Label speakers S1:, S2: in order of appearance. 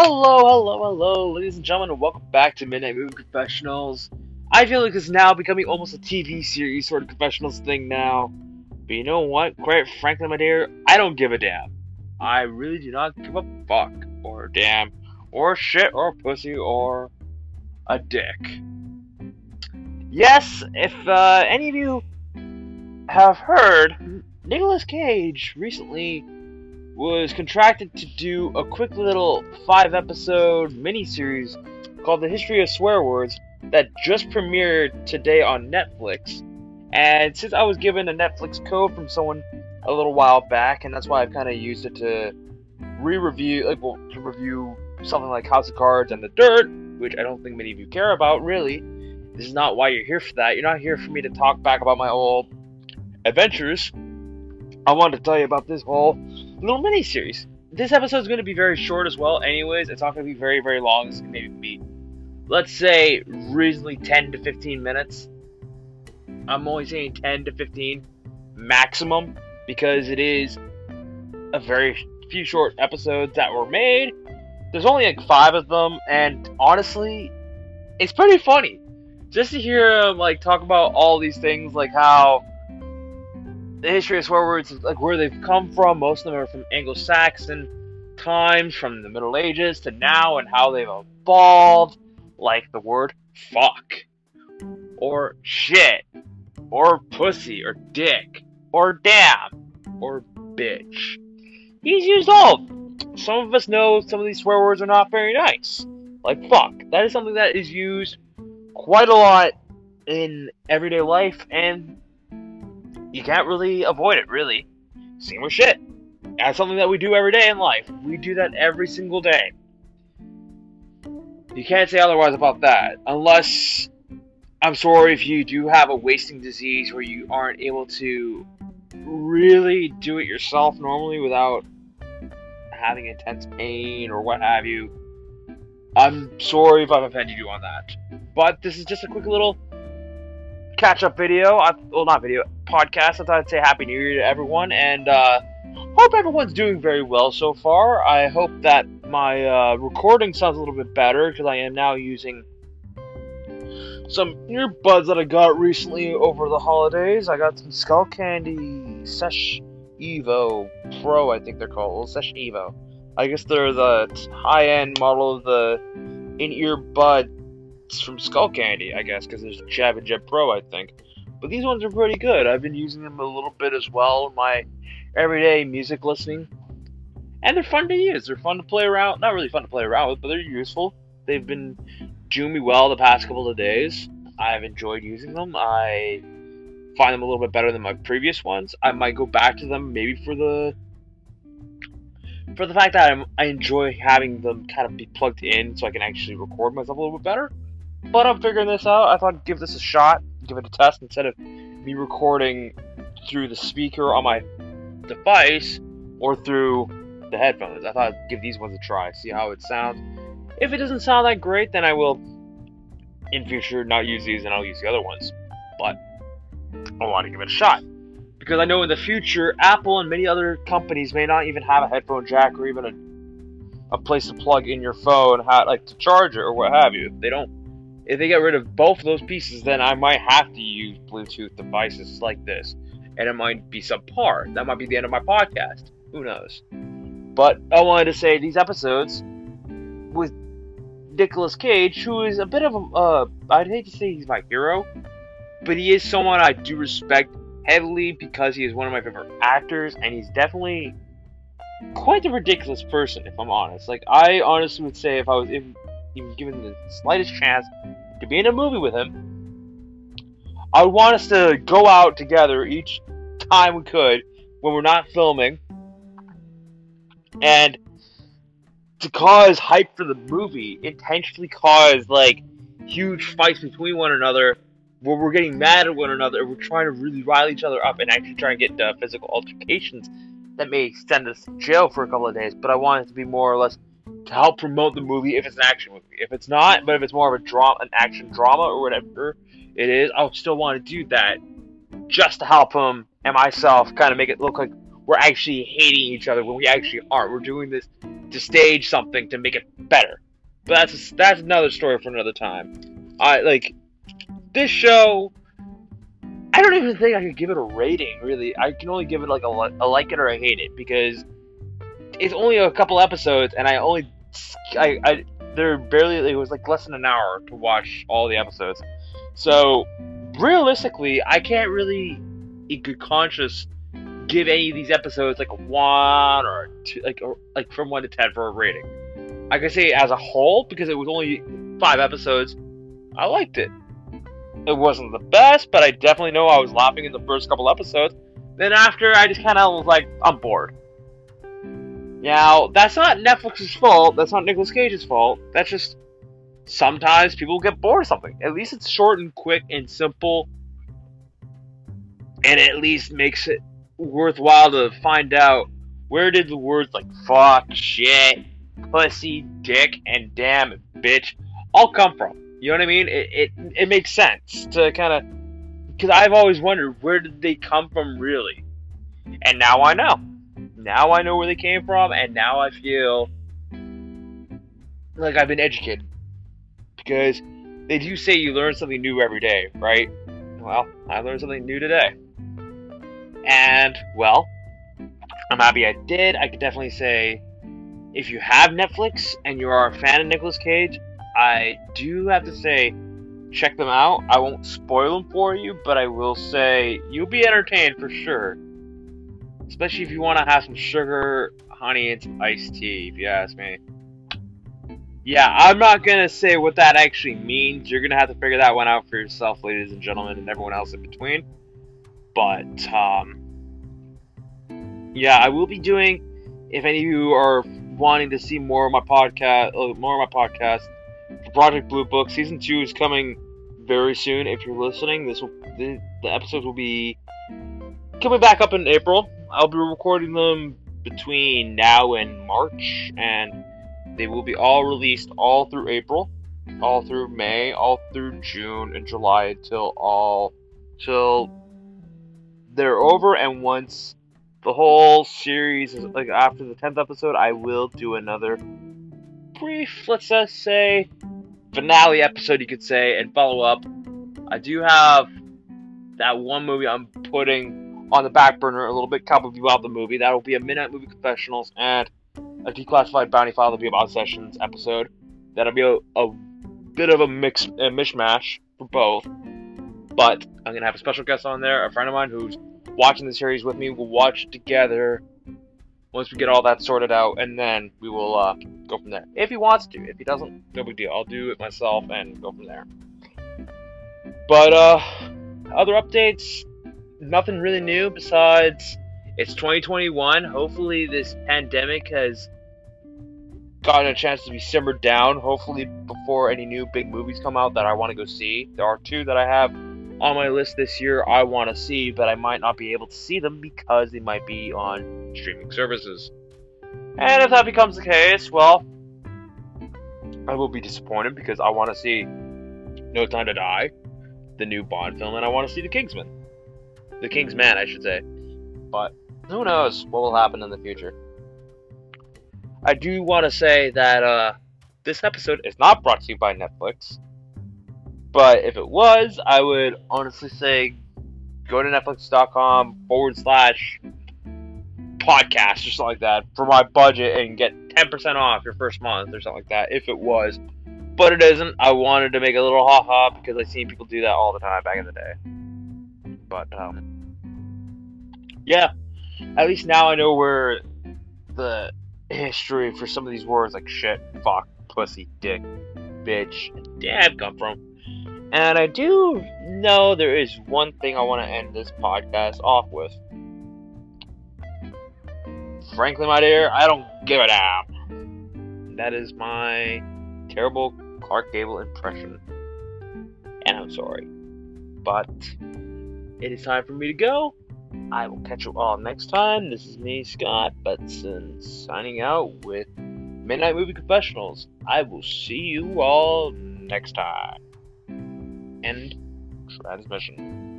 S1: Hello, hello, hello, ladies and gentlemen, and welcome back to Midnight Movie Confessionals. I feel like it's now becoming almost a TV series sort of confessionals thing now. But you know what? Quite frankly, my dear, I don't give a damn. I really do not give a fuck, or a damn, or shit, or pussy, or a dick. Yes, if uh, any of you have heard, Nicolas Cage recently was contracted to do a quick little five episode miniseries called The History of Swear Words that just premiered today on Netflix. And since I was given a Netflix code from someone a little while back, and that's why I've kind of used it to re-review, like, well, to review something like House of Cards and The Dirt, which I don't think many of you care about, really. This is not why you're here for that. You're not here for me to talk back about my old adventures. I wanted to tell you about this whole little mini series. This episode is going to be very short as well, anyways. It's not going to be very, very long. It's going to maybe be, let's say, reasonably 10 to 15 minutes. I'm only saying 10 to 15 maximum because it is a very few short episodes that were made. There's only like five of them, and honestly, it's pretty funny. Just to hear him like talk about all these things, like how the history of swear words, like where they've come from. Most of them are from Anglo-Saxon times, from the Middle Ages to now, and how they've evolved. Like the word fuck, or shit, or pussy, or dick, or damn, or bitch. He's used all. Some of us know some of these swear words are not very nice. Like fuck. That is something that is used quite a lot in everyday life, and you can't really avoid it, really. Same with shit. That's something that we do every day in life. We do that every single day. You can't say otherwise about that. Unless, I'm sorry if you do have a wasting disease where you aren't able to really do it yourself normally without having intense pain or what have you. I'm sorry if I've offended you on that. But this is just a quick little catch up video. I, well, not video, podcast. I thought I'd say Happy New Year to everyone, and uh, hope everyone's doing very well so far. I hope that my uh, recording sounds a little bit better because I am now using some earbuds that I got recently over the holidays. I got some Skullcandy Sesh Evo Pro, I think they're called. Sesh Evo. I guess they're the high end model of the in ear buds from Skullcandy, I guess, because there's Jab and Jet Pro, I think. But these ones are pretty good. I've been using them a little bit as well in my everyday music listening. And they're fun to use. They're fun to play around. Not really fun to play around with, but they're useful. They've been doing me well the past couple of days. I've enjoyed using them. I find them a little bit better than my previous ones. I might go back to them maybe for the for the fact that I'm, I enjoy having them kind of be plugged in so I can actually record myself a little bit better. But I'm figuring this out. I thought I'd give this a shot, give it a test instead of me recording through the speaker on my device or through the headphones. I thought I'd give these ones a try, see how it sounds. If it doesn't sound that great, then I will in future not use these and I'll use the other ones. But I want to give it a shot. Because I know in the future, Apple and many other companies may not even have a headphone jack or even a, a place to plug in your phone, how, like to charge it or what have you. They don't, if they get rid of both of those pieces, then I might have to use Bluetooth devices like this, and it might be subpar. That might be the end of my podcast. Who knows? But I wanted to say these episodes with Nicolas Cage, who is a bit of a, uh, I'd hate to say he's my hero, but he is someone I do respect heavily because he is one of my favorite actors, and he's definitely quite a ridiculous person, if I'm honest. Like, I honestly would say if I was even given the slightest chance to be in a movie with him, I would want us to go out together each time we could when we're not filming, and to cause hype for the movie, intentionally cause like huge fights between one another where we're getting mad at one another, and we're trying to really rile each other up and actually try and get into physical altercations that may extend us to jail for a couple of days. But I want it to be more or less to help promote the movie if it's an action movie. If it's not, but if it's more of a drama, an action drama or whatever it is, I'll still want to do that just to help him and myself kind of make it look like we're actually hating each other when we actually aren't. We're doing this to stage something to make it better. But that's that's another story for another time. I like this show. I don't even think I could give it a rating. Really, I can only give it like a, a like it or a hate it because it's only a couple episodes, and I only I, I they're barely it was like less than an hour to watch all the episodes. So realistically, I can't really in good conscience give any of these episodes like a one or two, like or, like from one to ten for a rating. I can say as a whole because it was only five episodes. I liked it. It wasn't the best, but I definitely know I was laughing in the first couple episodes. Then after, I just kind of was like, I'm bored. Now, that's not Netflix's fault. That's not Nicolas Cage's fault. That's just sometimes people get bored of something. At least it's short and quick and simple, and at least makes it worthwhile to find out where did the words like fuck, shit, pussy, dick, and damn, bitch all come from. You know what I mean? It it, it makes sense to kind of because I've always wondered where did they come from really, and now I know. Now I know where they came from, and now I feel like I've been educated because they do say you learn something new every day, right? Well, I learned something new today. And, well, I'm happy I did. I could definitely say if you have Netflix and you are a fan of Nicolas Cage, I do have to say check them out. I won't spoil them for you, but I will say you'll be entertained for sure. Especially if you want to have some sugar, honey, and some iced tea, if you ask me. Yeah, I'm not gonna say what that actually means. You're gonna have to figure that one out for yourself, ladies and gentlemen, and everyone else in between. But um, yeah, I will be doing. If any of you are wanting to see more of my podcast, uh, more of my podcast, Project Blue Book season two is coming very soon. If you're listening, this will the, the episodes will be coming back up in April. I'll be recording them between now and March, and they will be all released all through April, all through May, all through June and July until all till they're over, and once the whole series is like after the tenth episode, I will do another brief, let's just say, finale episode, you could say, and follow up. I do have that one movie I'm putting on the back burner a little bit. Couple you about the movie. That will be a midnight movie confessionals and a declassified bounty file. That'll be about sessions episode. That'll be a, a bit of a mix, a mishmash for both. But I'm gonna have a special guest on there, a friend of mine who's watching the series with me. We'll watch it together once we get all that sorted out, and then we will uh, go from there. If he wants to. If he doesn't, no big deal. I'll do it myself and go from there. But uh, other updates, nothing really new besides it's 2021. Hopefully, this pandemic has gotten a chance to be simmered down. Hopefully, before any new big movies come out that I want to go see. There are two that I have on my list this year I want to see, but I might not be able to see them because they might be on streaming services. And if that becomes the case, well, I will be disappointed because I want to see No Time to Die, the new Bond film, and I want to see The Kingsman. The King's man, I should say. But who knows what will happen in the future. I do want to say that uh, this episode is not brought to you by Netflix. But if it was, I would honestly say go to netflix.com forward slash podcast or something like that for my budget and get 10% off your first month or something like that if it was. But it isn't. I wanted to make a little haha because I've seen people do that all the time back in the day. But, um, yeah. At least now I know where the history for some of these words like shit, fuck, pussy, dick, bitch, and come from. And I do know there is one thing I want to end this podcast off with. Frankly, my dear, I don't give a damn. That is my terrible Clark Gable impression. And I'm sorry. But it is time for me to go. I will catch you all next time. This is me, Scott Butson, signing out with Midnight Movie Confessionals. I will see you all next time end transmission.